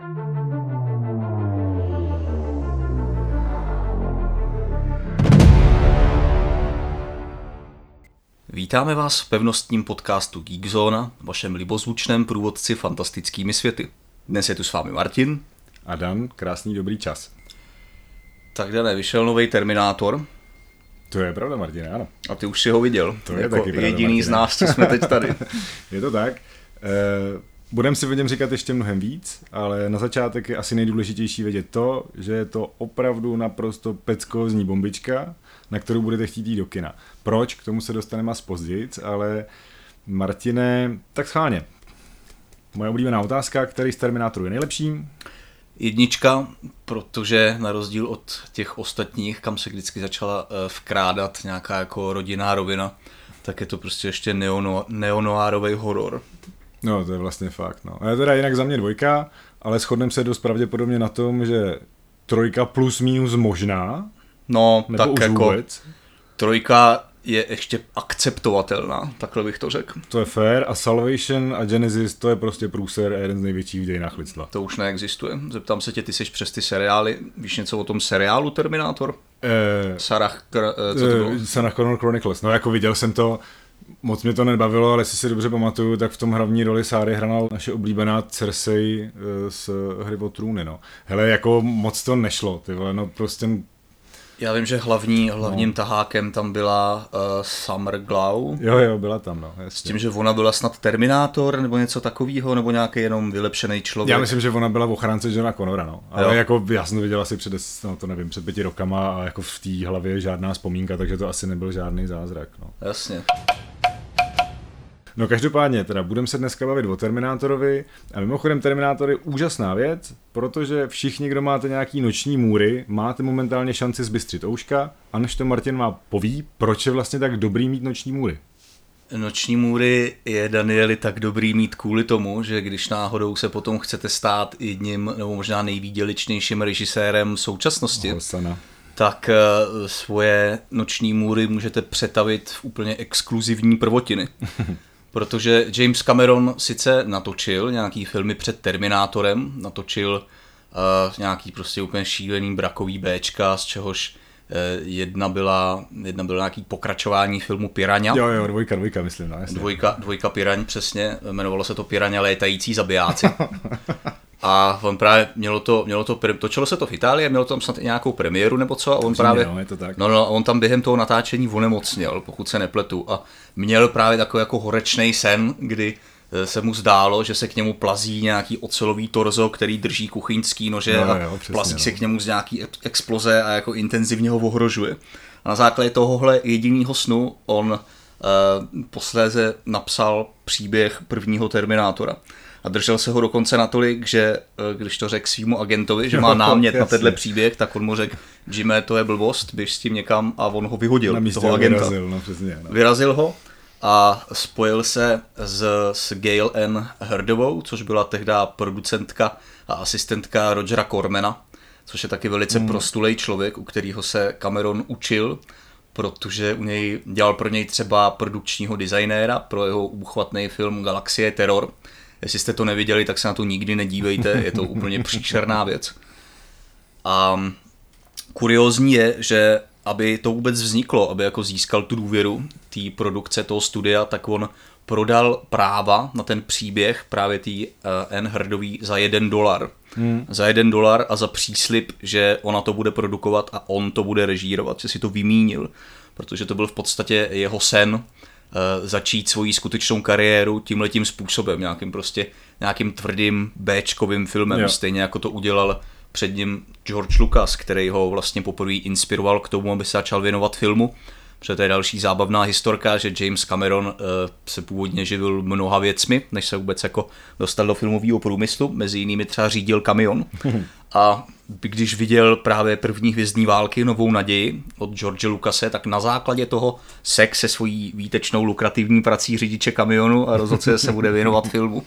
Vítáme vás v pevnostním podcastu Geekzona, vašem libozvučném průvodci fantastickými světy. Dnes je tu s vámi Martin. A Dan, krásný dobrý čas. Tak Dané, vyšel nový Terminátor. To je pravda, Martin, ano. A ty už si ho viděl. To je jako taky pravda, jediný Martine. z nás, co jsme teď tady. je to tak. Eh, Budeme si o něm říkat ještě mnohem víc, ale na začátek je asi nejdůležitější vědět to, že je to opravdu naprosto peckovzní bombička, na kterou budete chtít jít do kina. Proč? K tomu se dostaneme až později, ale Martine, tak schválně. Moje oblíbená otázka, který z Terminátorů je nejlepší? Jednička, protože na rozdíl od těch ostatních, kam se vždycky začala eh, vkrádat nějaká jako rodinná rovina, tak je to prostě ještě neono, neonoárový horor. No, to je vlastně fakt. No. A je teda jinak za mě dvojka, ale shodneme se dost pravděpodobně na tom, že trojka plus minus možná, No, nebo tak už jako vůbec. trojka je ještě akceptovatelná, takhle bych to řekl. To je fair a Salvation a Genesis to je prostě průser a jeden z největších v dějinách lidstva. To už neexistuje. Zeptám se tě, ty jsi přes ty seriály, víš něco o tom seriálu Terminátor? Eh, Sarah, eh, co to bylo? eh, Sarah Connor Chronicles. No jako viděl jsem to, moc mě to nebavilo, ale jestli si dobře pamatuju, tak v tom hlavní roli Sáry hrála naše oblíbená Cersei eh, z hry o trůny, no. Hele, jako moc to nešlo, ty vole, no prostě Já vím, že hlavní, hlavním no. tahákem tam byla uh, Summer Glau. Jo, jo, byla tam, no. Jasně. S tím, že ona byla snad Terminátor nebo něco takového, nebo nějaký jenom vylepšený člověk. Já myslím, že ona byla v ochránce Johna Connora, no. Ale Jo. jako já jsem to viděl asi před, no, to nevím, před pěti rokama a jako v té hlavě žádná vzpomínka, takže to asi nebyl žádný zázrak, no. Jasně. No každopádně, teda budeme se dneska bavit o Terminátorovi a mimochodem Terminátor je úžasná věc, protože všichni, kdo máte nějaký noční můry, máte momentálně šanci zbystřit ouška a než to Martin má poví, proč je vlastně tak dobrý mít noční můry. Noční můry je Danieli tak dobrý mít kvůli tomu, že když náhodou se potom chcete stát jedním nebo možná nejvýdělečnějším režisérem současnosti, Hosana. tak eh, svoje noční můry můžete přetavit v úplně exkluzivní prvotiny. Protože James Cameron sice natočil nějaký filmy před Terminátorem, natočil uh, nějaký prostě úplně šílený brakový Bčka, z čehož jedna byla, jedna byla nějaký pokračování filmu Piranha. Jo, jo, dvojka, dvojka, myslím, no, jasně. Dvojka, dvojka Piraň, přesně, jmenovalo se to Piranha létající zabijáci. A on právě mělo to, mělo to, točilo se to v Itálii, mělo tam snad i nějakou premiéru nebo co, a on právě, no, je to tak. no, no, a on tam během toho natáčení onemocněl, pokud se nepletu, a měl právě takový jako horečný sen, kdy eh, se mu zdálo, že se k němu plazí nějaký ocelový torzo, který drží kuchyňský nože Jo, a jo, přesně, plazí no. se k němu z nějaký ex- exploze a jako intenzivně ho ohrožuje. A na základě tohohle jediného snu on uh, posléze napsal příběh prvního Terminátora. A držel se ho dokonce natolik, že eh, když to řekl svýmu agentovi, že má námět na tenhle příběh, tak on mu řekl, Jimmy, to je blbost, běž s tím někam a on ho vyhodil, Na toho ho agenta. vyrazil, no přesně. No. Vyrazil ho a spojil se s, s Gail N. Herdovou, což byla tehdy producentka a asistentka Rogera Cormana, což je taky velice hmm. prostulej člověk, u kterého se Cameron učil, protože u něj dělal pro něj třeba produkčního designéra pro jeho úchvatný film Galaxie Terror. Jestli jste to neviděli, tak se na to nikdy nedívejte, je to úplně příšerná věc. A kuriózní je, že aby to vůbec vzniklo, aby jako získal tu důvěru té produkce toho studia, tak on prodal práva na ten příběh právě té uh, N. Hrdový za jeden dolar. Hmm. Za jeden dolar a za příslip, že ona to bude produkovat a on to bude režírovat, že si to vymínil. Protože to byl v podstatě jeho sen uh, začít svoji skutečnou kariéru tímhletím způsobem, nějakým prostě nějakým tvrdým Bčkovým filmem, Jo. stejně jako to udělal před ním George Lucas, který ho vlastně poprvé inspiroval k tomu, aby se začal věnovat filmu. Protože to je další zábavná historka, že James Cameron uh, se původně živil mnoha věcmi, než se vůbec jako dostal do filmového průmyslu, mezi jinými třeba řídil kamion. A když viděl právě první hvězdní války, Novou naději od George Lucase, tak na základě toho sek se svojí výtečnou lukrativní prací řidiče kamionu a rozhodl se bude věnovat filmu.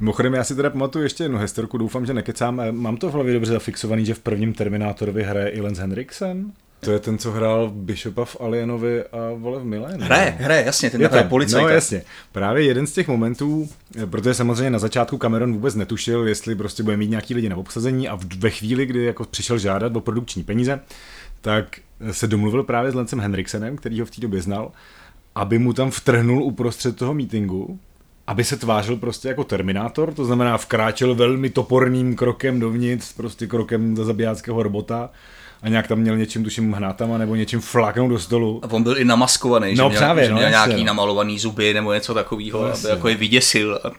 Mimochodem, já si teda pamatuju ještě jednu historku, doufám, že nekecám. Eh, Mám to v hlavě dobře zafixovaný, že v prvním Terminátorovi hraje i Lance Henriksen? To je ten, co hrál Bishopa v Alienovi a vole v Milénu. Hraje, hraje, jasně, ten je hraje policajta. No jasně. Právě jeden z těch momentů, protože samozřejmě na začátku Cameron vůbec netušil, jestli prostě bude mít nějaký lidi na obsazení a ve chvíli, kdy jako přišel žádat o produkční peníze, tak se domluvil právě s Lencem Henriksenem, který ho v té době znal, aby mu tam vtrhnul uprostřed toho meetingu, aby se tvářil prostě jako Terminátor, to znamená vkráčel velmi toporným krokem dovnitř, prostě krokem za zabijáckého robota a nějak tam měl něčím, tuším, hnátama nebo něčím fláknout do stolu. A on byl i namaskovaný, no, že měl, právě, že no, měl jasně, nějaký no. namalovaný zuby nebo něco takového, No, aby jasně, jako no. je vyděsil. A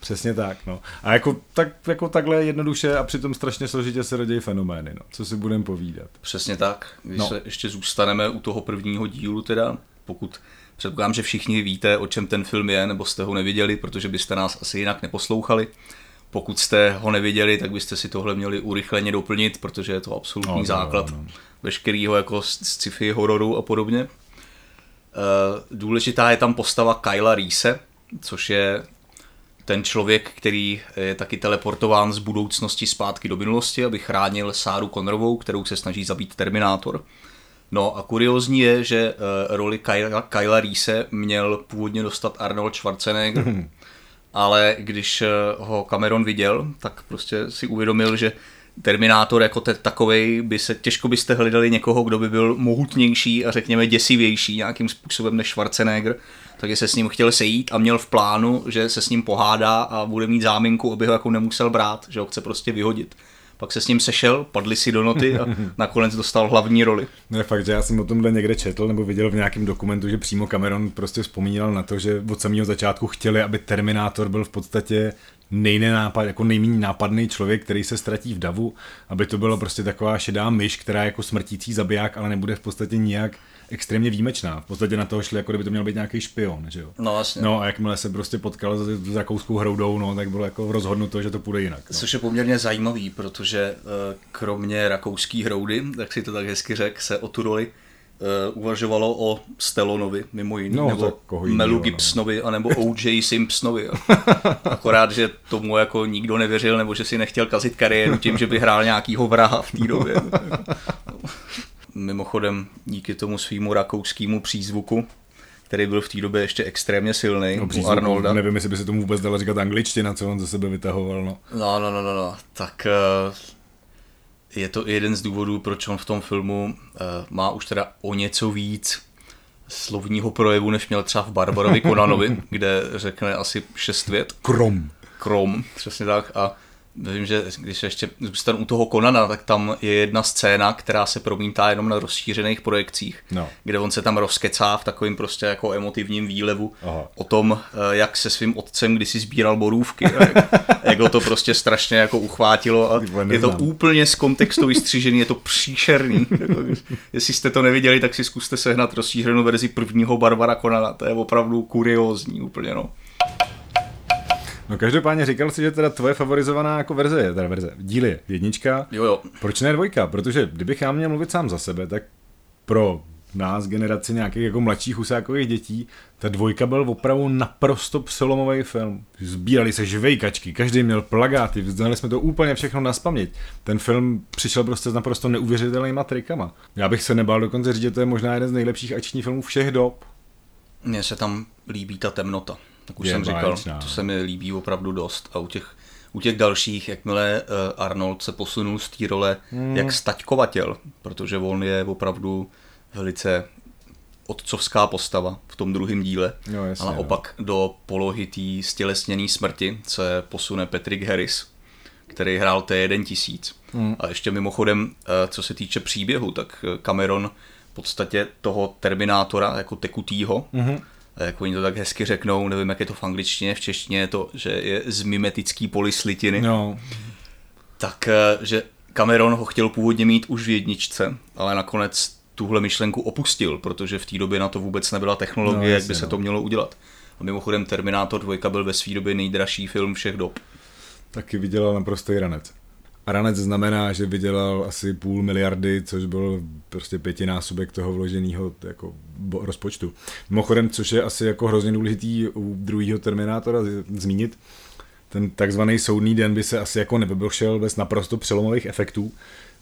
Přesně tak, no. A jako, tak, jako takhle jednoduše a přitom strašně složitě se rodí fenomény, no. Co si budeme povídat. Přesně tak. Když No. no. se ještě zůstaneme u toho prvního dílu teda, pokud předpokládám, že všichni víte, o čem ten film je, nebo jste ho neviděli, protože byste nás asi jinak neposlouchali. Pokud jste ho neviděli, tak byste si tohle měli urychleně doplnit, protože je to absolutní No, to jo, základ no. veškerého jako sci-fi hororu a podobně. Eh, Důležitá je tam postava Kyla Reese, což je ten člověk, který je taky teleportován z budoucnosti zpátky do minulosti, aby chránil Sáru Connorovou, kterou se snaží zabít Terminátor. No a kuriozní je, že uh, roli Kyla, Kyla Reese měl původně dostat Arnold Schwarzenegger, ale když eh, ho Cameron viděl, tak prostě si uvědomil, že Terminátor jako te- takovej by se, těžko byste hledali někoho, kdo by byl mohutnější a řekněme děsivější nějakým způsobem než Schwarzenegger, takže se s ním chtěl sejít a měl v plánu, že se s ním pohádá a bude mít záminku, aby ho jako nemusel brát, že ho chce prostě vyhodit. Pak se s ním sešel, padli si do noty a nakonec dostal hlavní roli. No je fakt, že já jsem o tomhle někde četl nebo viděl v nějakém dokumentu, že přímo Cameron prostě vzpomínal na to, že od samého začátku chtěli, aby Terminátor byl v podstatě nejnenápad, jako nejméně nápadný člověk, který se ztratí v davu, aby to bylo prostě taková šedá myš, která je jako smrtící zabiják, ale nebude v podstatě nijak extrémně výjimečná. V podstatě na toho šli, jako kdyby to měl být nějaký špion, že jo. No vlastně. No a jakmile se prostě potkal s, s rakouskou hroudou, no, tak bylo jako rozhodnuto, že to půjde jinak. No. Což je poměrně zajímavý, protože eh, kromě rakouský hroudy, tak si to tak hezky řek, se o tu roli eh, uvažovalo o Stallonovi, mimo jiný, No, nebo jinýho, Melu no. Gibsonovi, anebo O.J. Simpsonovi. Akorát, že tomu jako nikdo nevěřil, nebo že si nechtěl kazit kariéru tím, že by hrál nějakýho vraha v té době. Mimochodem, díky tomu svýmu rakouskému přízvuku, který byl v té době ještě extrémně silný No, u Arnolda. Nevím, jestli by se tomu vůbec dalo říkat angličtina, co on ze sebe vytahoval, no. No, no, no, no, no. tak eh, je to i jeden z důvodů, proč on v tom filmu eh, má už teda o něco víc slovního projevu, než měl třeba v Barbarovi Konanovi, kde řekne asi šest vět. Krom. Krom, přesně tak. A vím, že když ještě zůstanu u toho Konana, tak tam je jedna scéna, která se promítá jenom na rozšířených projekcích, No. kde on se tam rozkecá v takovým prostě jako emotivním výlevu Aha. o tom, eh, jak se svým otcem kdysi sbíral borůvky, jak, jak ho to prostě strašně jako uchvátilo a je to úplně z kontextu vystřížený, je to příšerný. Jako, jestli jste to neviděli, tak si zkuste sehnat rozšířenou verzi prvního Barbara Konana, to je opravdu kuriózní úplně, no. No každopádně říkal si, že teda tvoje favorizovaná jako verze je, teda verze, díl je jednička. Jo, jo. Proč ne dvojka? Protože kdybych já měl mluvit sám za sebe, tak pro nás, generaci nějakých jako mladších husákových dětí, ta dvojka byl opravdu naprosto přelomový film. Sbírali se žvejkačky, každý měl plagáty, znali jsme to úplně všechno na spaměť. Ten film přišel prostě s naprosto neuvěřitelnýma trikama. Já bych se nebál dokonce říct, že to je možná jeden z nejlepších akčních filmů všech dob. Mně se tam líbí ta temnota, tak už Je jsem říkal, báječná. to se mi líbí opravdu dost a u těch, u těch dalších, jakmile uh, Arnold se posunul z té role hmm. jak staťkovatel, protože on je opravdu velice otcovská postava v tom druhém díle, Jo, jasně, a no. naopak do polohy té stělesněné smrti se posune Patrick Harris, který hrál T1000. Hmm. A ještě mimochodem, eh, co se týče příběhu, tak eh, Cameron v podstatě toho Terminátora jako tekutýho, mm-hmm. Jak oni to tak hezky řeknou, nevím, jak je to v angličtině, v češtině je to, že je z mimetický polyslitiny, No, tak eh, že Cameron ho chtěl původně mít už v jedničce, ale nakonec tuhle myšlenku opustil, protože v té době na to vůbec nebyla technologie, No, jak by se no. to mělo udělat. A mimochodem Terminátor 2 byl ve své době nejdražší film všech dob. taky vydělal naprostý ranec. A ranec znamená, že vydělal asi půl miliardy, což byl prostě pětinásobek toho vloženého jako rozpočtu. Mimochodem, což je asi jako hrozně důležitý u druhého Terminátora zmínit, ten takzvaný soudný den by se asi jako nevybošel bez naprosto přelomových efektů.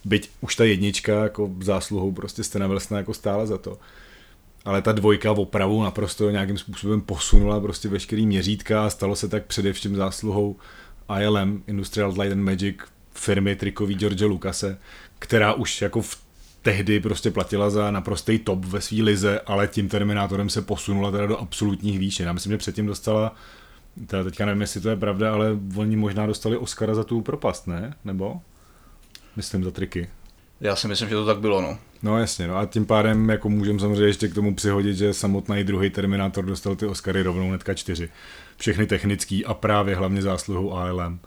byť už ta jednička jako zásluhou prostě Stena Wilsona jako stála za to. Ale ta dvojka opravdu naprosto nějakým způsobem posunula prostě veškerý měřítka a stalo se tak především zásluhou ILM, Industrial Light and Magic, firmy trikový George Lucase, která už jako v tehdy prostě platila za naprostý top ve své lize, ale tím Terminátorem se posunula teda do absolutních výšin. Já myslím, že předtím dostala, teda teďka nevím, jestli to je pravda, ale oni možná dostali Oscara za tu propast, ne? Nebo? Myslím za triky. Já si myslím, že to tak bylo, no. No jasně, no a tím pádem jako můžeme samozřejmě ještě k tomu přihodit, že samotný druhý Terminátor dostal ty Oscary rovnou netka čtyři. Všechny technický a právě hlavně zásluhou ALM.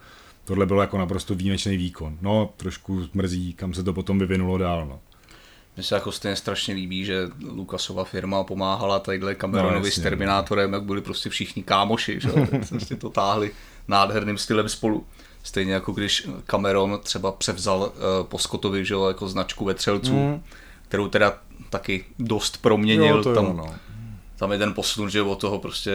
Tohle bylo jako naprosto výjimečný výkon. No, trošku mrzí, kam se to potom vyvinulo dál, no. Mně se jako stejně strašně líbí, že Lukasova firma pomáhala tadyhle Cameronovi no, s Terminátorem, jak byli prostě všichni kámoši, že prostě to táhli nádherným stylem spolu. Stejně jako když Cameron třeba převzal uh, po Scottovi, že jako značku vetřelců, mm. kterou teda taky dost proměnil. Jo, tam, no. tam je ten posun, že od toho prostě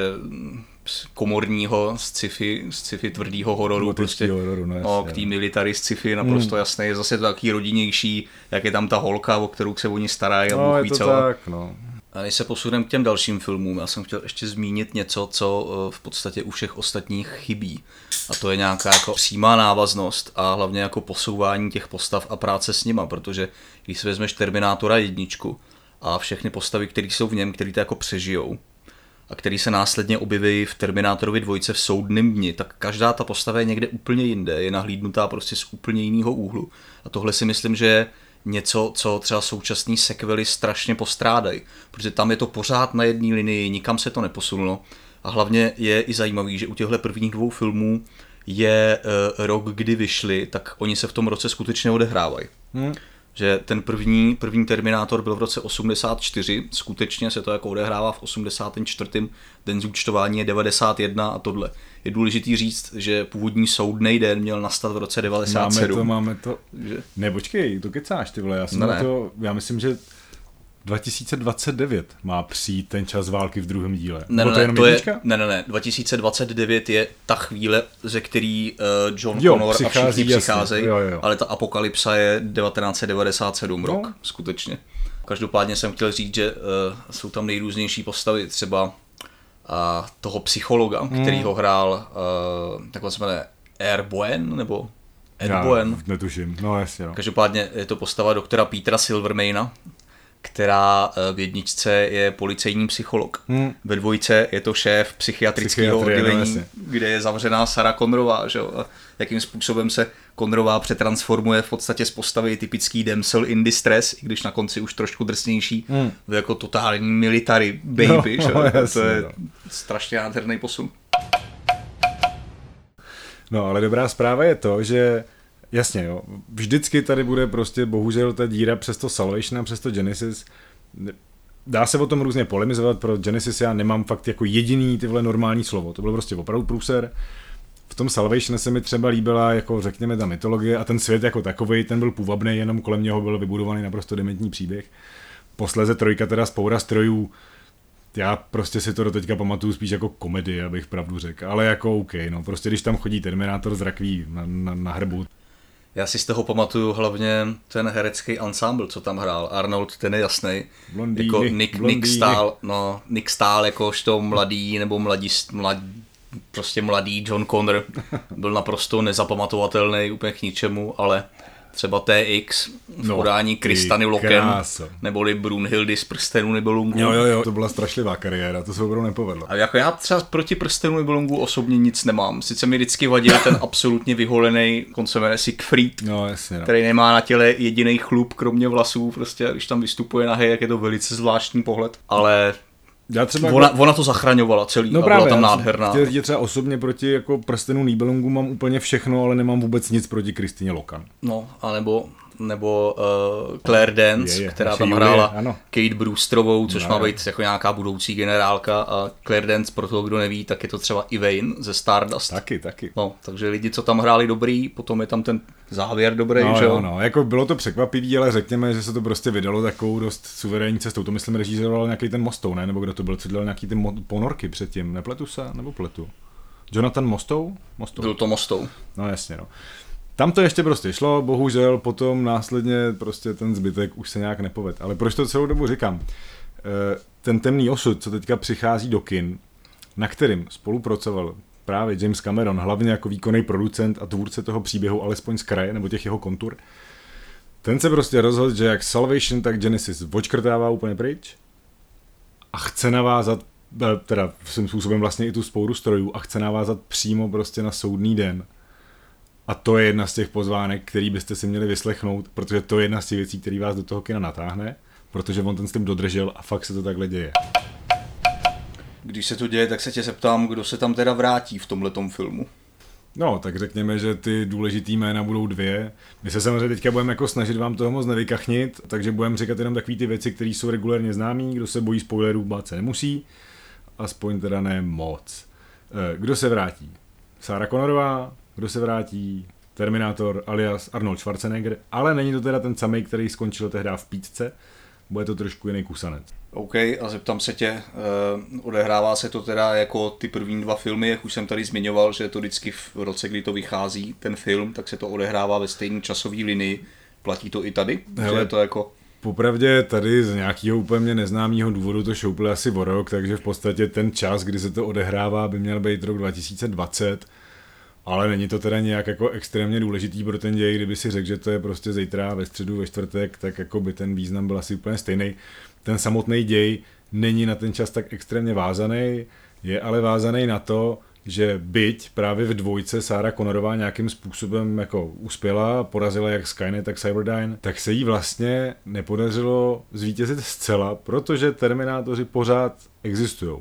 komorního z sci-fi, z sci-fi tvrdýho hororu, prostě, hororu no, no, k té no. military sci-fi naprosto mm. jasné, je zase to taky rodinnější, jak je tam ta holka, o kterou se oni starají a no, je to tak, no. A když se posuneme k těm dalším filmům, já jsem chtěl ještě zmínit něco, co eh, v podstatě u všech ostatních chybí. A to je nějaká jako přímá návaznost a hlavně jako posouvání těch postav a práce s nima, protože když si vezmeš Terminátora jedničku a všechny postavy, které jsou v něm, které to jako přežijou, a který se následně objeví v Terminátorovi dvojce v soudném dni, tak každá ta postava je někde úplně jinde, je nahlídnutá prostě z úplně jiného úhlu. A tohle si myslím, že je něco, co třeba současní sekvely strašně postrádají, protože tam je to pořád na jedné linii, nikam se to neposunulo. A hlavně je i zajímavý, že u těchto prvních dvou filmů je uh, rok, kdy vyšli, tak oni se v tom roce skutečně odehrávají. Hmm že ten první, první Terminátor byl v roce 84, skutečně se to jako odehrává v 84. Den zúčtování je 91 a tohle. Je důležitý říct, že původní soudný den měl nastat v roce 97. Máme to, máme to. Že... Ne, počkej, to kecáš ty vole, já jsem ne, to, já myslím, že 2029 má přijít ten čas války v druhém díle. Ne, ne, to, je, to je, ne, ne, ne, 2029 je ta chvíle, ze který uh, John jo, Connor a všichni přicházejí, ale ta apokalypsa je 1997 no. rok, skutečně. Každopádně jsem chtěl říct, že uh, jsou tam nejrůznější postavy, třeba uh, toho psychologa, hmm. který ho hrál, uh, takhle se jmenuje Airboen, nebo Ed Já. Netuším, no jasně. No. Každopádně je to postava doktora Petera Silvermana, která eh, v jedničce je policejní psycholog. Hmm. Ve dvojce je to šéf psychiatrického oddělení, no, kde je zavřená Sara Konrová. Že? A jakým způsobem se Konrová přetransformuje v podstatě z postavy typický damsel in distress, i když na konci už trošku drsnější, hmm. v jako totální military baby. No, že? No, jasně, to je no. strašně nádherný posun. No, ale dobrá zpráva je to, že Jasně, jo. Vždycky tady bude prostě bohužel ta díra přes to Salvation a přes to Genesis. Dá se o tom různě polemizovat, pro Genesis já nemám fakt jako jediný tyhle normální slovo. To byl prostě opravdu průser. V tom Salvation se mi třeba líbila, jako řekněme, ta mytologie a ten svět jako takový, ten byl půvabný, jenom kolem něho byl vybudovaný naprosto dementní příběh. Posleze trojka teda spoura strojů, já prostě si to do teďka pamatuju spíš jako komedii, abych pravdu řekl, ale jako OK, no, prostě když tam chodí Terminátor z rakví na, na, na hrbu, já si z toho pamatuju hlavně ten herecký ensemble, co tam hrál. Arnold, ten je jasný. Jako Nick, Nick Stahl, no, Nick Stahl jakožto mladý nebo mladý, mladý, prostě mladý John Connor byl naprosto nezapamatovatelný úplně k ničemu, ale třeba TX v no, podání Kristany Loken, neboli Brunhildy z Prstenů Nibelungu. Jo, jo, jo, to byla strašlivá kariéra, to se opravdu nepovedlo. A jako já třeba proti Prstenů Nibelungu osobně nic nemám. Sice mi vždycky vadil ten absolutně vyholený, on se jmenuje Siegfried, no, jasně, no. který nemá na těle jediný chlup, kromě vlasů, prostě když tam vystupuje nahý, jak je to velice zvláštní pohled. Ale já třeba ona, jako... ona to zachraňovala celý no a právě, byla tam nádherná. Chtěl říct třeba osobně proti jako prstenu Nibelungu mám úplně všechno, ale nemám vůbec nic proti Kristině Lokan. No, anebo nebo uh, Claire Dance, je, je, která tam hrála ano. Kate Brewsterovou, což no, má být jako nějaká budoucí generálka a Claire Dance, pro toho, kdo neví, tak je to třeba Ivane ze Stardust. Taky, taky. No, takže lidi, co tam hráli dobrý, potom je tam ten závěr dobrý, no, že jo? No, jako bylo to překvapivý, ale řekněme, že se to prostě vydalo takovou dost suverénní cestou. To myslím režíroval nějaký ten Mostou, ne? Nebo kdo to byl, co dělal nějaký ty mo- ponorky předtím, nepletu se, nebo pletu? Jonathan Mostou? Mostou? Byl to Mostou. No jasně, no. Tam to ještě prostě šlo, bohužel potom následně prostě ten zbytek už se nějak nepoved. Ale proč to celou dobu říkám? Eh, ten temný osud, co teďka přichází do kin, na kterým spolupracoval právě James Cameron, hlavně jako výkonný producent a tvůrce toho příběhu, alespoň z kraje, nebo těch jeho kontur, ten se prostě rozhodl, že jak Salvation, tak Genesis očkrtává úplně pryč a chce navázat, eh, teda svým způsobem vlastně i tu spouru strojů a chce navázat přímo prostě na soudný den. A to je jedna z těch pozvánek, který byste si měli vyslechnout, protože to je jedna z těch věcí, který vás do toho kina natáhne, protože on ten s tím dodržel a fakt se to takhle děje. Když se to děje, tak se tě zeptám, kdo se tam teda vrátí v tomhletom filmu. No, tak řekněme, že ty důležitý jména budou dvě. My se samozřejmě teďka budeme jako snažit vám toho moc nevykachnit, takže budeme říkat jenom takové ty věci, které jsou regulérně známé. Kdo se bojí spoilerů, bát se nemusí. Aspoň teda ne moc. Eh, kdo se vrátí? Sarah Connorová, kdo se vrátí? Terminator alias Arnold Schwarzenegger, ale není to teda ten samý, který skončil tehdy v pítce, bude to trošku jiný kusanec. OK, a zeptám se tě, uh, odehrává se to teda jako ty první dva filmy, jak už jsem tady zmiňoval, že je to vždycky v roce, kdy to vychází, ten film, tak se to odehrává ve stejné časové linii. Platí to i tady? Hele, že je to jako... Popravdě tady z nějakého úplně neznámého důvodu to šoupli asi o rok, takže v podstatě ten čas, kdy se to odehrává, by měl být rok 2020 ale není to teda nějak jako extrémně důležitý pro ten děj, kdyby si řekl, že to je prostě zítra ve středu, ve čtvrtek, tak jako by ten význam byl asi úplně stejný. Ten samotný děj není na ten čas tak extrémně vázaný, je ale vázaný na to, že byť právě v dvojce Sára Connorová nějakým způsobem jako uspěla, porazila jak Skynet, tak Cyberdyne, tak se jí vlastně nepodařilo zvítězit zcela, protože Terminátoři pořád existují.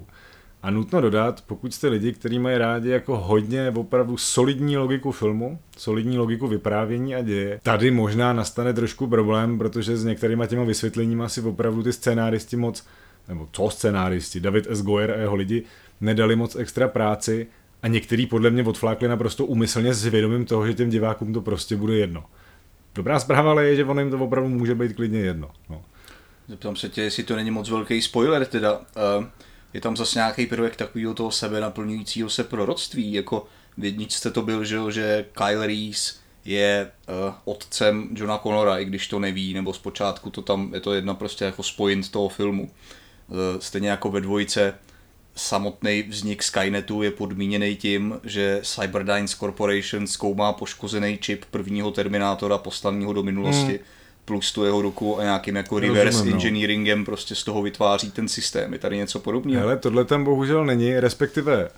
A nutno dodat, pokud jste lidi, kteří mají rádi jako hodně opravdu solidní logiku filmu, solidní logiku vyprávění a děje, tady možná nastane trošku problém, protože s některýma těma vysvětleníma si opravdu ty scénáristi moc, nebo co scénáristi, David S. Goyer a jeho lidi, nedali moc extra práci a některý podle mě odflákli naprosto umyslně s vědomím toho, že těm divákům to prostě bude jedno. Dobrá zpráva ale je, že ono jim to opravdu může být klidně jedno. No. Zeptám se tě, jestli to není moc velký spoiler teda. Uh je tam zase nějaký prvek takového toho sebe naplňujícího se proroctví, jako v jedničce to byl, že, že Kyle Reese je uh, otcem Johna Connora, i když to neví, nebo zpočátku to tam, je to jedna prostě jako spojint toho filmu. Uh, stejně jako ve dvojce samotný vznik Skynetu je podmíněný tím, že Cyberdyne Corporation zkoumá poškozený čip prvního Terminátora poslaného do minulosti. Hmm plus tu jeho ruku a nějakým jako reverse Rozumím, no. engineeringem prostě z toho vytváří ten systém. Je tady něco podobného? Hele, tohle tam bohužel není, respektive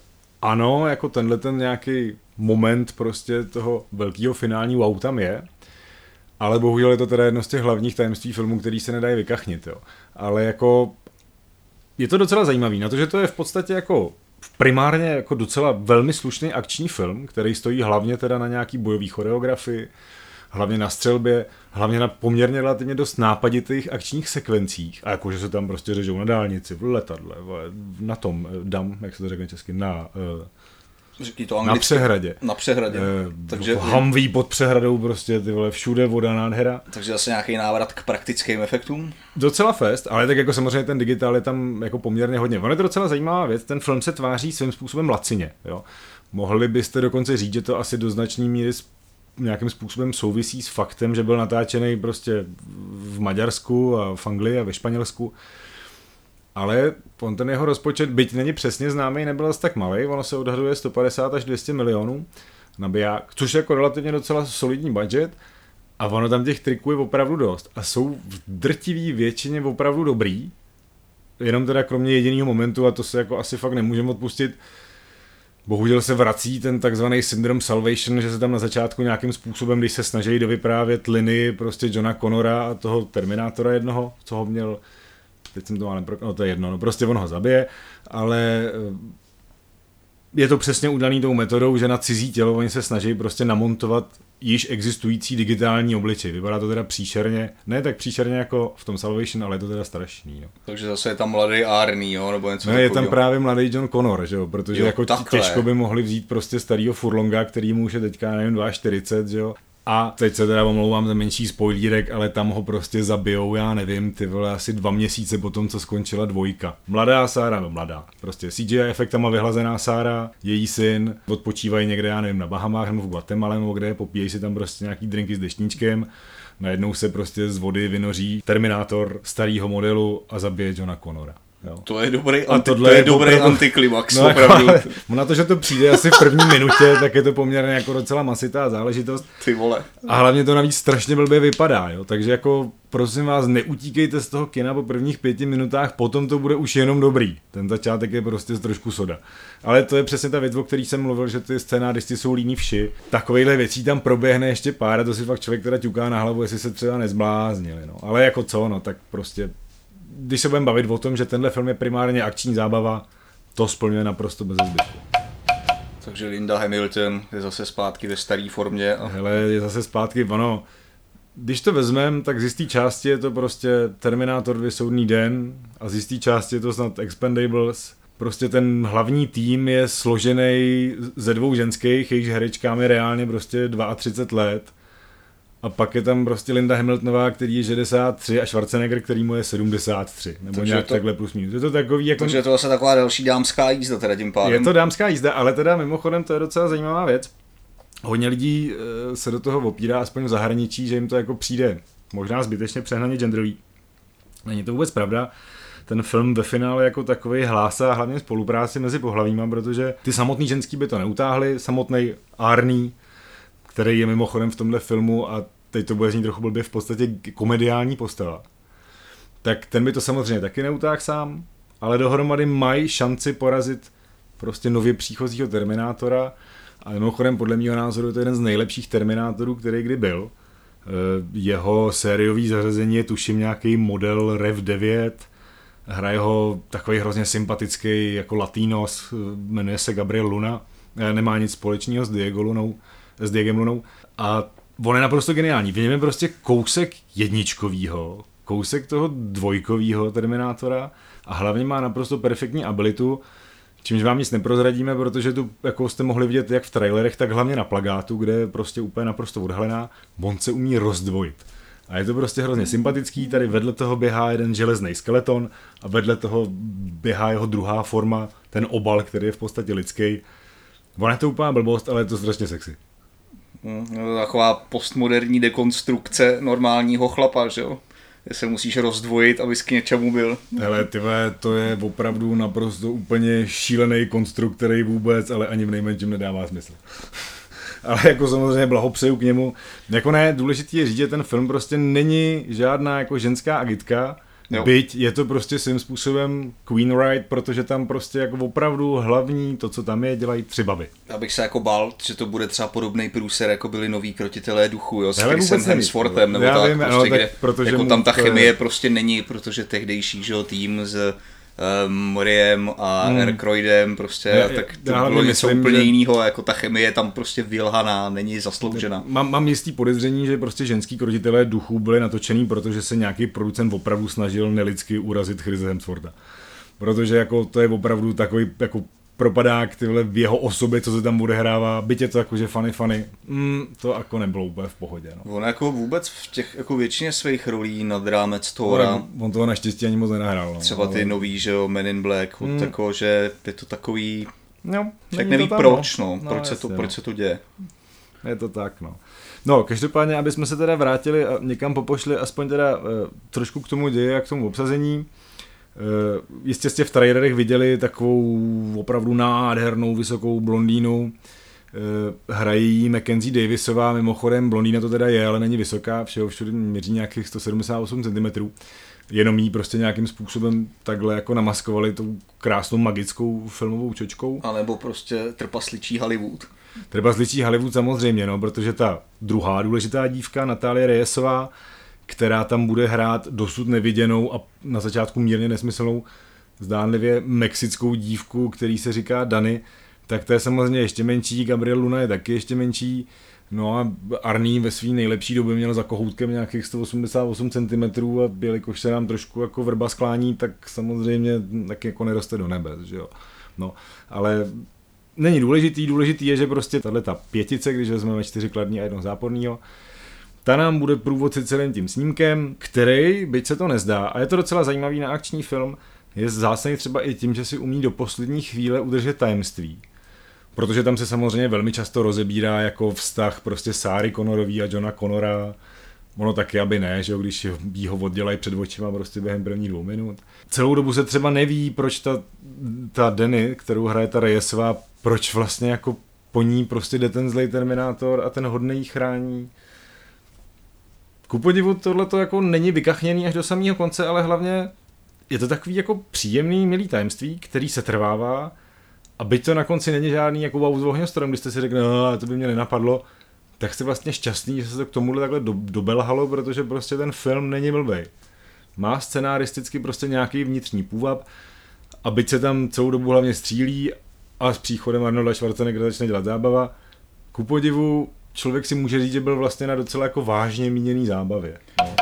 ano, jako tenhle ten nějaký moment prostě toho velkého finálního wow tam je, ale bohužel je to teda jedno z těch hlavních tajemství filmu, který se nedají vykachnit, jo. Ale jako je to docela zajímavý, na to, že to je v podstatě jako primárně jako docela velmi slušný akční film, který stojí hlavně teda na nějaký bojový choreografii, hlavně na střelbě, hlavně na poměrně relativně dost nápaditých akčních sekvencích. A jakože se tam prostě řežou na dálnici, v letadle, na tom, eh, dam, jak se to řekne česky, na... Uh, to na přehradě. Na přehradě. E, takže Hamví pod přehradou prostě, ty vole, všude voda, nádhera. Takže zase nějaký návrat k praktickým efektům? Docela fest, ale tak jako samozřejmě ten digitál je tam jako poměrně hodně. Ono je to docela zajímavá věc, ten film se tváří svým způsobem lacině, jo. Mohli byste dokonce říct, že to asi do značné míry nějakým způsobem souvisí s faktem, že byl natáčený prostě v Maďarsku a v Anglii a ve Španělsku. Ale on ten jeho rozpočet, byť není přesně známý, nebyl tak malý, ono se odhaduje 150 až 200 milionů na biják, což je jako relativně docela solidní budget. A ono tam těch triků je opravdu dost. A jsou v drtivý většině opravdu dobrý. Jenom teda kromě jediného momentu, a to se jako asi fakt nemůžeme odpustit, Bohužel se vrací ten takzvaný syndrom salvation, že se tam na začátku nějakým způsobem, když se snaží dovyprávět linii prostě Johna Connora a toho Terminátora jednoho, co ho měl, teď jsem to mal nepro... no to je jedno, no prostě on ho zabije, ale je to přesně udaný tou metodou, že na cizí tělo oni se snaží prostě namontovat již existující digitální obličej. Vypadá to teda příšerně, ne tak příšerně jako v tom Salvation, ale je to teda strašný. Jo. Takže zase je tam mladý Arnie, jo, nebo něco Ne, je tam právě mladý John Connor, že jo, protože jo, jako takhle. těžko by mohli vzít prostě starýho Furlonga, který mu už je teďka, nevím, 2,40, že jo. A teď se teda omlouvám za menší spoilírek, ale tam ho prostě zabijou, já nevím, ty vole, asi dva měsíce po tom, co skončila dvojka. Mladá Sára, no mladá, prostě CGI efektama vyhlazená Sára, její syn, odpočívají někde, já nevím, na Bahamách nebo v Guatemala nebo kde, popíjejí si tam prostě nějaký drinky s deštníčkem, najednou se prostě z vody vynoří Terminátor starého modelu a zabije Johna Connora. Jo. To je dobrý, a anti, to je, je dobrý opravdu, antiklimax, no, opravdu. Jako, na to, že to přijde asi v první minutě, tak je to poměrně jako docela masitá záležitost. Ty vole. A hlavně to navíc strašně blbě vypadá, jo. Takže jako prosím vás, neutíkejte z toho kina po prvních pěti minutách, potom to bude už jenom dobrý. Ten začátek je prostě trošku soda. Ale to je přesně ta věc, o který jsem mluvil, že ty scénáristi jsou líní vši. Takovejhle věcí tam proběhne ještě pár a to si fakt člověk teda ťuká na hlavu, jestli se třeba nezbláznili. No. Ale jako co, no tak prostě když se budeme bavit o tom, že tenhle film je primárně akční zábava, to splňuje naprosto bez zbytku. Takže Linda Hamilton je zase zpátky ve staré formě. A... Hele, je zase zpátky, ono, když to vezmeme, tak z jisté části je to prostě Terminator 2 soudný den a z jisté části je to snad Expendables. Prostě ten hlavní tým je složený ze dvou ženských, jejichž herečkám je reálně prostě 32 let a pak je tam prostě Linda Hamiltonová, který je 63 a Schwarzenegger, který mu je 73. Nebo takže nějak to, takhle plus minus. Je to takový jako... Takže to je vlastně taková další dámská jízda teda tím pádem. Je to dámská jízda, ale teda mimochodem to je docela zajímavá věc. Hodně lidí eh, se do toho opírá, aspoň v zahraničí, že jim to jako přijde možná zbytečně přehnaně genderový. Není to vůbec pravda ten film ve finále jako takový hlásá hlavně spolupráci mezi pohlavíma, protože ty samotný ženský by to neutáhli, samotný Arný který je mimochodem v tomhle filmu a teď to bude znít trochu blbě v podstatě komediální postava, tak ten by to samozřejmě taky neutáhl sám, ale dohromady mají šanci porazit prostě nově příchozího Terminátora. A mimochodem podle mého názoru je to jeden z nejlepších Terminátorů, který kdy byl. Eh, jeho sériový zařazení je tuším nějaký model Rev 9, hraje ho takový hrozně sympatický jako latinos, jmenuje se Gabriel Luna, eh, nemá nic společného s Diego Lunou, s Diegem Lunou. A on je naprosto geniální. V něm je prostě kousek jedničkovýho, kousek toho dvojkového Terminátora a hlavně má naprosto perfektní abilitu, čímž vám nic neprozradíme, protože tu jako jste mohli vidět jak v trailerech, tak hlavně na plagátu, kde je prostě úplně naprosto odhalená, on se umí rozdvojit. A je to prostě hrozně sympatický, tady vedle toho běhá jeden železný skeleton a vedle toho běhá jeho druhá forma, ten obal, který je v podstatě lidský. Ona je to úplná blbost, ale je to strašně sexy. Hmm, taková postmoderní dekonstrukce normálního chlapa, že jo? Se musíš rozdvojit, abys k něčemu byl. Hele, tyhle, to je opravdu naprosto úplně šílený konstrukt, který vůbec, ale ani v nejmenším nedává smysl. ale jako samozřejmě blahopřeju k němu. Jako ne, důležitý je říct, že ten film prostě není žádná jako ženská agitka, Jo. Byť je to prostě svým způsobem Queen Ride, protože tam prostě jako opravdu hlavní, to, co tam je, dělají tři baby. Já bych se jako bál, že to bude třeba podobný průser, jako byli noví krotitelé duchu, jo, s Chrisem Hemsworthem, nebo Já tak, vím, prostě, no, kde, protože jako tam ta chemie je... prostě není, protože tehdejší že, tým z Moriem a hmm. Aircroydem, prostě, já, tak to já bylo něco myslím, úplně že... jiného, jako ta chemie je tam prostě vylhaná, není zasloužená. Mám, mám jistý podezření, že prostě ženský krotitelé duchů byli natočený, protože se nějaký producent opravdu snažil nelidsky urazit Chrise Hemswortha protože jako to je opravdu takový jako propadák tyhle v jeho osobě, co se tam bude hrává, byť je to jako, že funny funny, mm, to jako nebylo úplně v pohodě. No. On jako vůbec v těch jako většině svých rolí nad rámec Thora. On, on toho naštěstí ani moc nenahrál. No, třeba ty ale... nový, že jo, Men in Black, mm. jako, že je to takový, no, tak neví tam, proč, no, no, no proč, jasně, se to, no. proč se to děje. Je to tak, no. No, každopádně, aby jsme se teda vrátili a někam popošli aspoň teda uh, trošku k tomu ději a k tomu obsazení, jistě jste v trailerech viděli takovou opravdu nádhernou vysokou blondýnu. Eh, hrají Mackenzie Davisová, mimochodem blondýna to teda je, ale není vysoká, všeho všude měří nějakých 178 cm. Jenom jí prostě nějakým způsobem takhle jako namaskovali tou krásnou magickou filmovou čočkou. A nebo prostě trpasličí Hollywood. Trpasličí Hollywood samozřejmě, no, protože ta druhá důležitá dívka, Natálie Reyesová, která tam bude hrát dosud neviděnou a na začátku mírně nesmyslnou zdánlivě mexickou dívku, který se říká Dany, tak to je samozřejmě ještě menší, Gabriel Luna je taky ještě menší, no a Arný ve své nejlepší době měl za kohoutkem nějakých 188 cm a jelikož se nám trošku jako vrba sklání, tak samozřejmě taky jako neroste do nebe, že jo. No, ale není důležitý, důležitý je, že prostě tahle ta pětice, když vezmeme čtyři kladní a jedno záporného, ta nám bude průvodci celým tím snímkem, který, byť se to nezdá, a je to docela zajímavý na akční film, je zásadní třeba i tím, že si umí do poslední chvíle udržet tajemství. Protože tam se samozřejmě velmi často rozebírá jako vztah prostě Sáry Connorový a Johna Connora, Ono taky, aby ne, že jo, když jí ho oddělají před očima prostě během prvních dvou minut. Celou dobu se třeba neví, proč ta, ta Denny, kterou hraje ta Reyesová, proč vlastně jako po ní prostě jde ten zlej Terminátor a ten hodný chrání. Ku podivu tohle to jako není vykachněný až do samého konce, ale hlavně je to takový jako příjemný, milý tajemství, který se trvává a byť to na konci není žádný jako wow s ohňostrojem, když jste si řekli, no, to by mě nenapadlo, tak jste vlastně šťastný, že se to k tomuhle takhle do, dobelhalo, protože prostě ten film není blbej. Má scenaristicky prostě nějaký vnitřní půvab a byť se tam celou dobu hlavně střílí a s příchodem Arnolda Schwarzeneggera začne dělat zábava, ku podivu člověk si může říct, že byl vlastně na docela jako vážně míněný zábavě. No.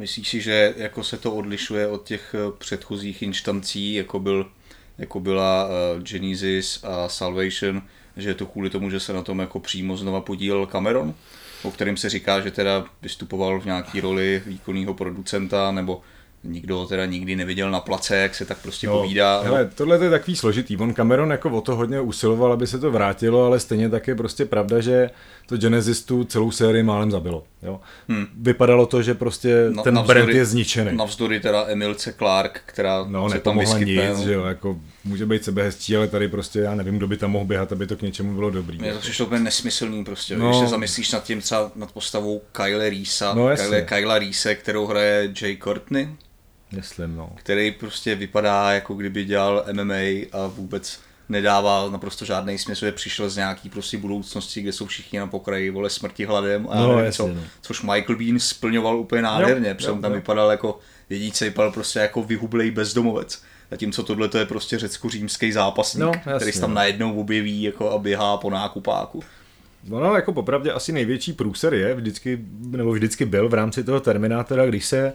Myslíš si, že jako se to odlišuje od těch eh, předchozích instancí, jako, byl, jako byla uh, Genesis a Salvation, že je to kvůli tomu, že se na tom jako přímo znova podílel Cameron, o kterým se říká, že teda vystupoval v nějaký roli výkonného producenta, nebo nikdo ho teda nikdy neviděl na place, jak se tak prostě no, povídá. Hele, tohle je takový složitý. On Cameron jako o to hodně usiloval, aby se to vrátilo, ale stejně tak je prostě pravda, že to Genesis tu celou sérii málem zabilo. Jo? Hmm. Vypadalo to, že prostě na, ten navzdory, brand je zničený. Navzdory teda Emilce Clark, která no, se tam vyskytne. Nic, no. že jo, jako může být sebehezčí, ale tady prostě já nevím, kdo by tam mohl běhat, aby to k něčemu bylo dobrý. Mně to přišlo úplně nesmyslný prostě, no. když se zamyslíš nad tím třeba nad postavou Kyle Reesa, no, Kyle, Kyle Reese, kterou hraje Jay Courtney, Myslím, no. Který prostě vypadá, jako kdyby dělal MMA a vůbec nedává naprosto žádný smysl, že přišel z nějaký prostě budoucnosti, kde jsou všichni na pokraji, vole, smrti hladem a no, nevím co, no. což Michael Bean splňoval úplně nádherně, protože on tam jo. vypadal jako, jedince vypadal prostě jako vyhublej bezdomovec. Zatímco tohle to je prostě řecko-římský zápasník, no, jasně, který se tam no. najednou objeví jako a běhá po nákupáku. No, jako popravdě asi největší průser je vždycky, nebo vždycky byl v rámci toho Terminátora, když se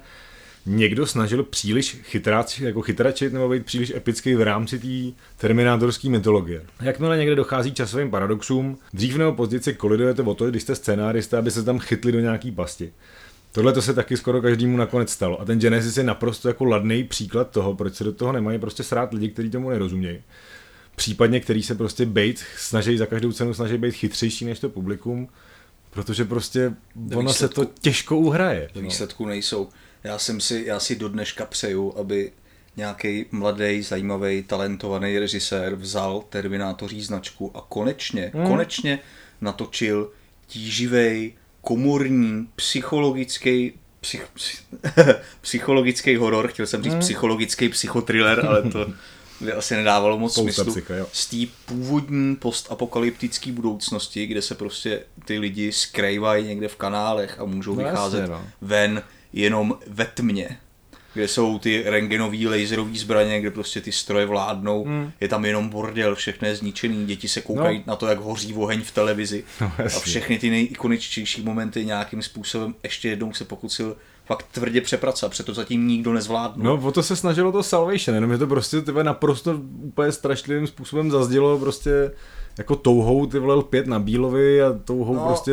někdo snažil příliš chytrač, jako chytračit nebo být příliš epický v rámci té terminátorské mytologie. Jakmile někde dochází časovým paradoxům, dřív nebo později se kolidujete o to, když jste scénárista, aby se tam chytli do nějaký pasti. Tohle to se taky skoro každému nakonec stalo. A ten Genesis je naprosto jako ladný příklad toho, proč se do toho nemají prostě srát lidi, kteří tomu nerozumějí. Případně, který se prostě bejt, snaží za každou cenu snaží být chytřejší než to publikum, protože prostě ono se to těžko uhraje. Do výsledku nejsou. Já jsem si, já si do dneška přeju, aby nějaký mladý, zajímavý, talentovaný režisér vzal Terminátoří značku a konečně, hmm. konečně natočil tíživý, komorní, psychologický, psych, psychologický horor, chtěl jsem říct hmm. psychologický psychotriller, ale to by asi nedávalo moc Pousta smyslu. Psycha, Z té původní postapokalyptické budoucnosti, kde se prostě ty lidi skrývají někde v kanálech a můžou no vycházet jasně, no. ven jenom ve tmě, kde jsou ty rengenové laserové zbraně, kde prostě ty stroje vládnou, hmm. je tam jenom bordel, všechno je zničený, děti se koukají no. na to, jak hoří oheň v televizi no, a všechny ty nejikoničtější momenty nějakým způsobem ještě jednou se pokusil fakt tvrdě přepracovat, protože to zatím nikdo nezvládl. No, o to se snažilo to Salvation, jenom je to prostě tyhle naprosto úplně strašlivým způsobem zazdělo prostě jako touhou ty vole pět na Bílovi a touhou no. prostě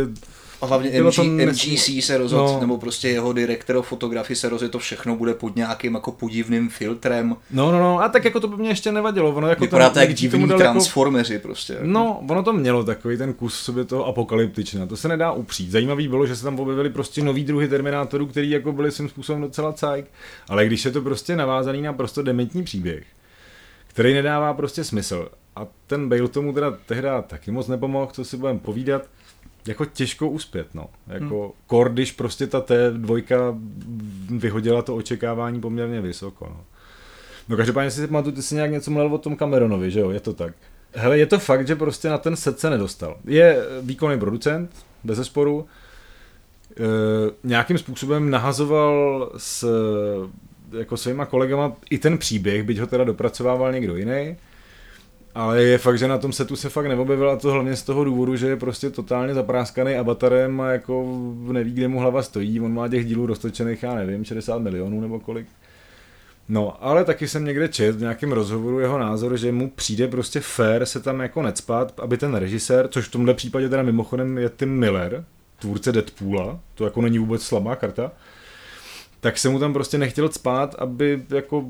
a hlavně MG, MGC se rozhodl, no. nebo prostě jeho direktor fotografii se rozhodl, to všechno bude pod nějakým jako podivným filtrem. No, no, no, a tak jako to by mě ještě nevadilo. Ono jako Vypadá to jak divní transformeři jako... prostě. Jako. No, ono to mělo takový ten kus sobě toho apokalyptična, to se nedá upřít. Zajímavý bylo, že se tam objevili prostě nový druhy Terminátorů, který jako byli svým způsobem docela cajk, ale když je to prostě navázaný na prostě dementní příběh, který nedává prostě smysl. A ten Bale tomu teda tehda taky moc nepomohl, co si budeme povídat jako těžko uspět, no. Jako hmm. kor, když prostě ta T dvojka vyhodila to očekávání poměrně vysoko, no. No každopádně si pamatuju, ty jsi nějak něco mluvil o tom Cameronovi, že jo, je to tak. Hele, je to fakt, že prostě na ten set se nedostal. Je výkonný producent, bez zesporu, e, nějakým způsobem nahazoval s jako svýma kolegama i ten příběh, byť ho teda dopracovával někdo jiný. Ale je fakt, že na tom setu se fakt neobjevil a to hlavně z toho důvodu, že je prostě totálně zapráskaný avatarem a jako neví, kde mu hlava stojí. On má těch dílů roztočených, já nevím, 60 milionů nebo kolik. No, ale taky jsem někde čet v nějakém rozhovoru jeho názor, že mu přijde prostě fair se tam jako necpat, aby ten režisér, což v tomhle případě teda mimochodem je Tim Miller, tvůrce Deadpoola, to jako není vůbec slabá karta, tak se mu tam prostě nechtěl spát, aby jako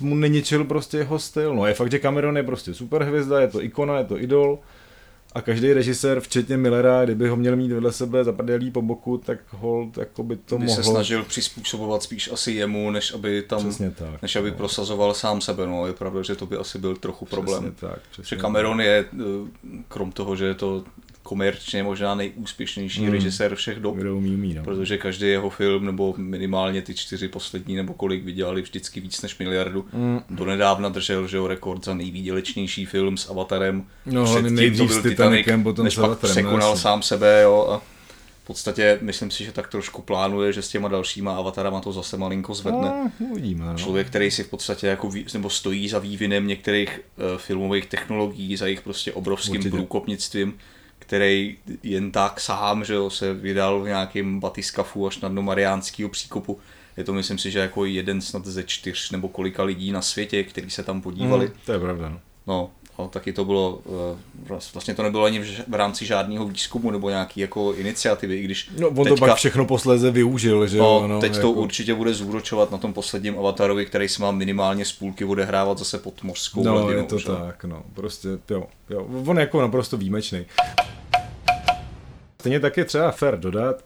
mu neničil prostě jeho styl. No je fakt, že Cameron je prostě superhvězda, je to ikona, je to idol, a každý režisér, včetně Millera, kdyby ho měl mít vedle sebe zaprdělý po boku, tak hold jako by to by mohlo... se snažil přizpůsobovat spíš asi jemu, než aby tam, Přesně tak, než aby no. prosazoval sám sebe, no je pravda, že to by asi byl trochu problém. Přesně tak, přesně Že Cameron je, eh, krom toho, že je to komerčně možná nejúspěšnější Hmm. režisér všech dob, Kdo umí, umí, no. protože každý jeho film, nebo minimálně ty čtyři poslední, nebo kolik vydělali vždycky víc než miliardu. Mm. Donedávna držel že jo, rekord za nejvýdělečnější film s Avatarem. No, Předtím nejdřív s Titanicem, potom než s Avatarem, no, překonal jasně. sám sebe, jo, a v podstatě myslím si, že tak trošku plánuje, že s těma dalšíma Avatarama to zase malinko zvedne. No, uvidíme, no. Člověk, který si v podstatě jako ví, nebo stojí za vývinem některých uh, filmových technologií, za jejich prostě obrovským Určitě. průkopnictvím, který jen tak sám, že jo, se vydal v nějakém batiskafu až na dno Mariánského příkopu. Je to myslím si, že jako jeden snad ze čtyř nebo kolika lidí na světě, kteří se tam podívali. Mm, to je pravda, no. No, a taky to bylo, eh, vlast- vlastně to nebylo ani v rámci žádného výzkumu nebo nějaký jako iniciativy, i když No, on to pak všechno posléze využil, že No, no, teď jako... to určitě bude zúročovat na tom posledním avatarovi, který se má minimálně z půlky odehrávat zase pod mořskou No, hladinou. je to že? tak, no. Prostě, jo, jo. On je jako naprosto výjimečný. Stejně tak je třeba fair dodat,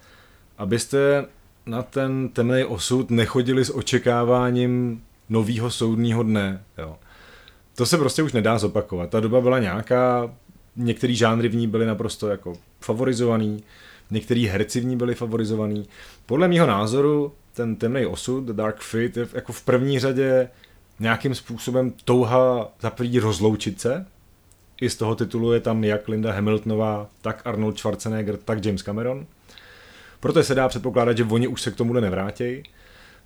abyste na ten temný osud nechodili s očekáváním nového soudního dne. Jo. To se prostě už nedá zopakovat. Ta doba byla nějaká, některý žánry v ní byly naprosto jako favorizovaný, některý herci v ní byli favorizovaný. Podle mého názoru ten temný osud, The Dark Fate, je jako v první řadě nějakým způsobem touha za první rozloučit se. I z toho titulu je tam jak Linda Hamiltonová, tak Arnold Schwarzenegger, tak James Cameron. Proto se dá předpokládat, že oni už se k tomuhle nevrátějí.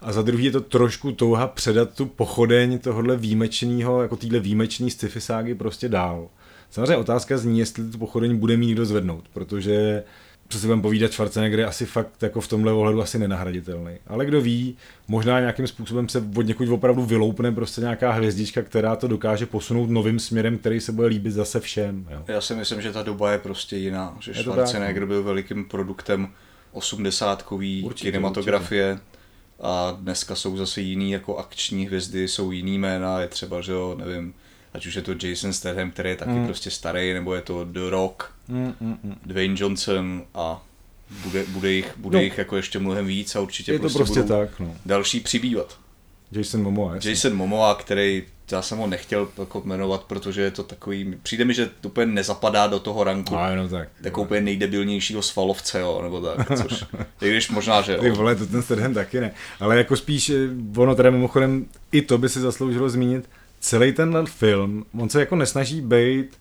A za druhý je to trošku touha předat tu pochodeň tohohle výjimečného, jako týhle výjimečný sci-fi ságy prostě dál. Samozřejmě otázka zní, jestli tu pochodeň bude mít kdo zvednout, protože co si budeme povídat, Schwarzenegger je asi fakt jako v tomhle ohledu asi nenahraditelný. Ale kdo ví, možná nějakým způsobem se od někud opravdu vyloupne prostě nějaká hvězdička, která to dokáže posunout novým směrem, který se bude líbit zase všem. Jo. Já si myslím, že ta doba je prostě jiná, že Je Schwarzenegger tak, byl velikým produktem osmdesátkový Určitě, kinematografie a dneska jsou zase jiný jako akční hvězdy, jsou jiný jména, je třeba, že jo, nevím, ať už je to Jason Statham, který je taky Mm. prostě starý, nebo je to The Rock, Mm, mm, mm. Dwayne Johnson a bude, bude, jich, bude No. jich jako ještě mnohem víc a určitě Je to prostě, prostě budou tak, no. další přibývat. Jason Momoa, jasně. Jason Momoa, který já jsem ho nechtěl jako jmenovat, protože je to takový, přijde mi, že to úplně nezapadá do toho ranku. A jenom tak. Jako úplně nejdebilnějšího svalovce, jo, nebo tak, což, i když možná, že jo. vole, to ten Statham taky ne. Ale jako spíš, eh, ono teda mimochodem, i to by si zasloužilo zmínit, celý tenhle film, on se jako nesnaží být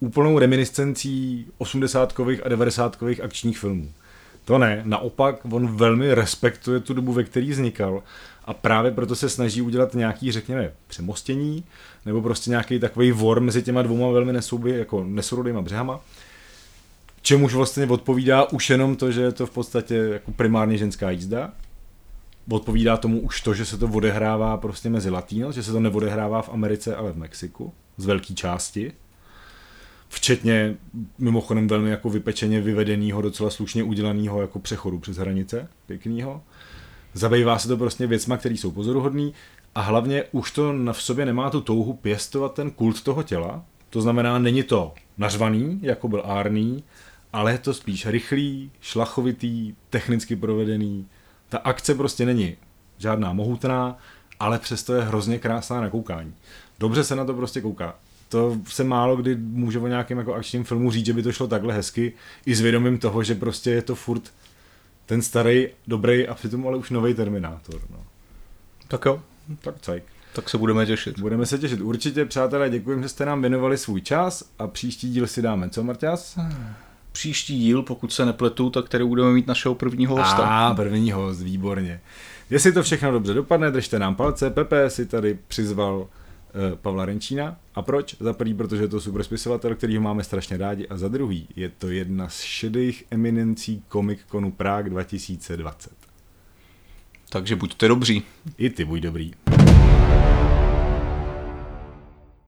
úplnou reminiscencí 80 a 90 akčních filmů. To ne, naopak on velmi respektuje tu dobu, ve které vznikal a právě proto se snaží udělat nějaký, řekněme, přemostění, nebo prostě nějaký takový vor mezi těma dvouma velmi nesouby, jako nesourodýma břehama, čemuž vlastně odpovídá už jenom to, že je to v podstatě jako primárně ženská jízda. Odpovídá tomu už to, že se to odehrává prostě mezi Latino, že se to neodehrává v Americe, ale v Mexiku, z velké části. Včetně mimochodem velmi jako vypečeně vyvedeného, docela slušně udělaného jako přechodu přes hranice, pěknýho. Zabývá se to prostě věcma, které jsou pozoruhodný a hlavně už to na v sobě nemá tu touhu pěstovat ten kult toho těla. To znamená, není to nařvaný, jako byl Arný, ale je to spíš rychlý, šlachovitý, technicky provedený. Ta akce prostě není žádná mohutná, ale přesto je hrozně krásná na koukání. Dobře se na to prostě kouká. To se málo kdy může o nějakém jako akčním filmu říct, že by to šlo takhle hezky, i s vědomím toho, že prostě je to furt ten starý, dobrý a přitom ale už nový Terminátor. No. Tak jo, Tak cajk. tak se budeme těšit. Budeme se těšit. Určitě, přátelé, děkuji, že jste nám věnovali svůj čas a příští díl si dáme. Co, Marťas? Příští díl, pokud se nepletu, tak tady budeme mít našeho prvního hosta. A první host, výborně. Jestli to všechno dobře dopadne, držte nám palce. Pepe si tady přizval eh, Pavla Renčína. A proč? Za prvý, protože je to super spisovatel, který ho máme strašně rádi. A za druhý, je to jedna z šedých eminencí Comic Conu Prague 2020. Takže buďte dobří. I ty buď dobrý.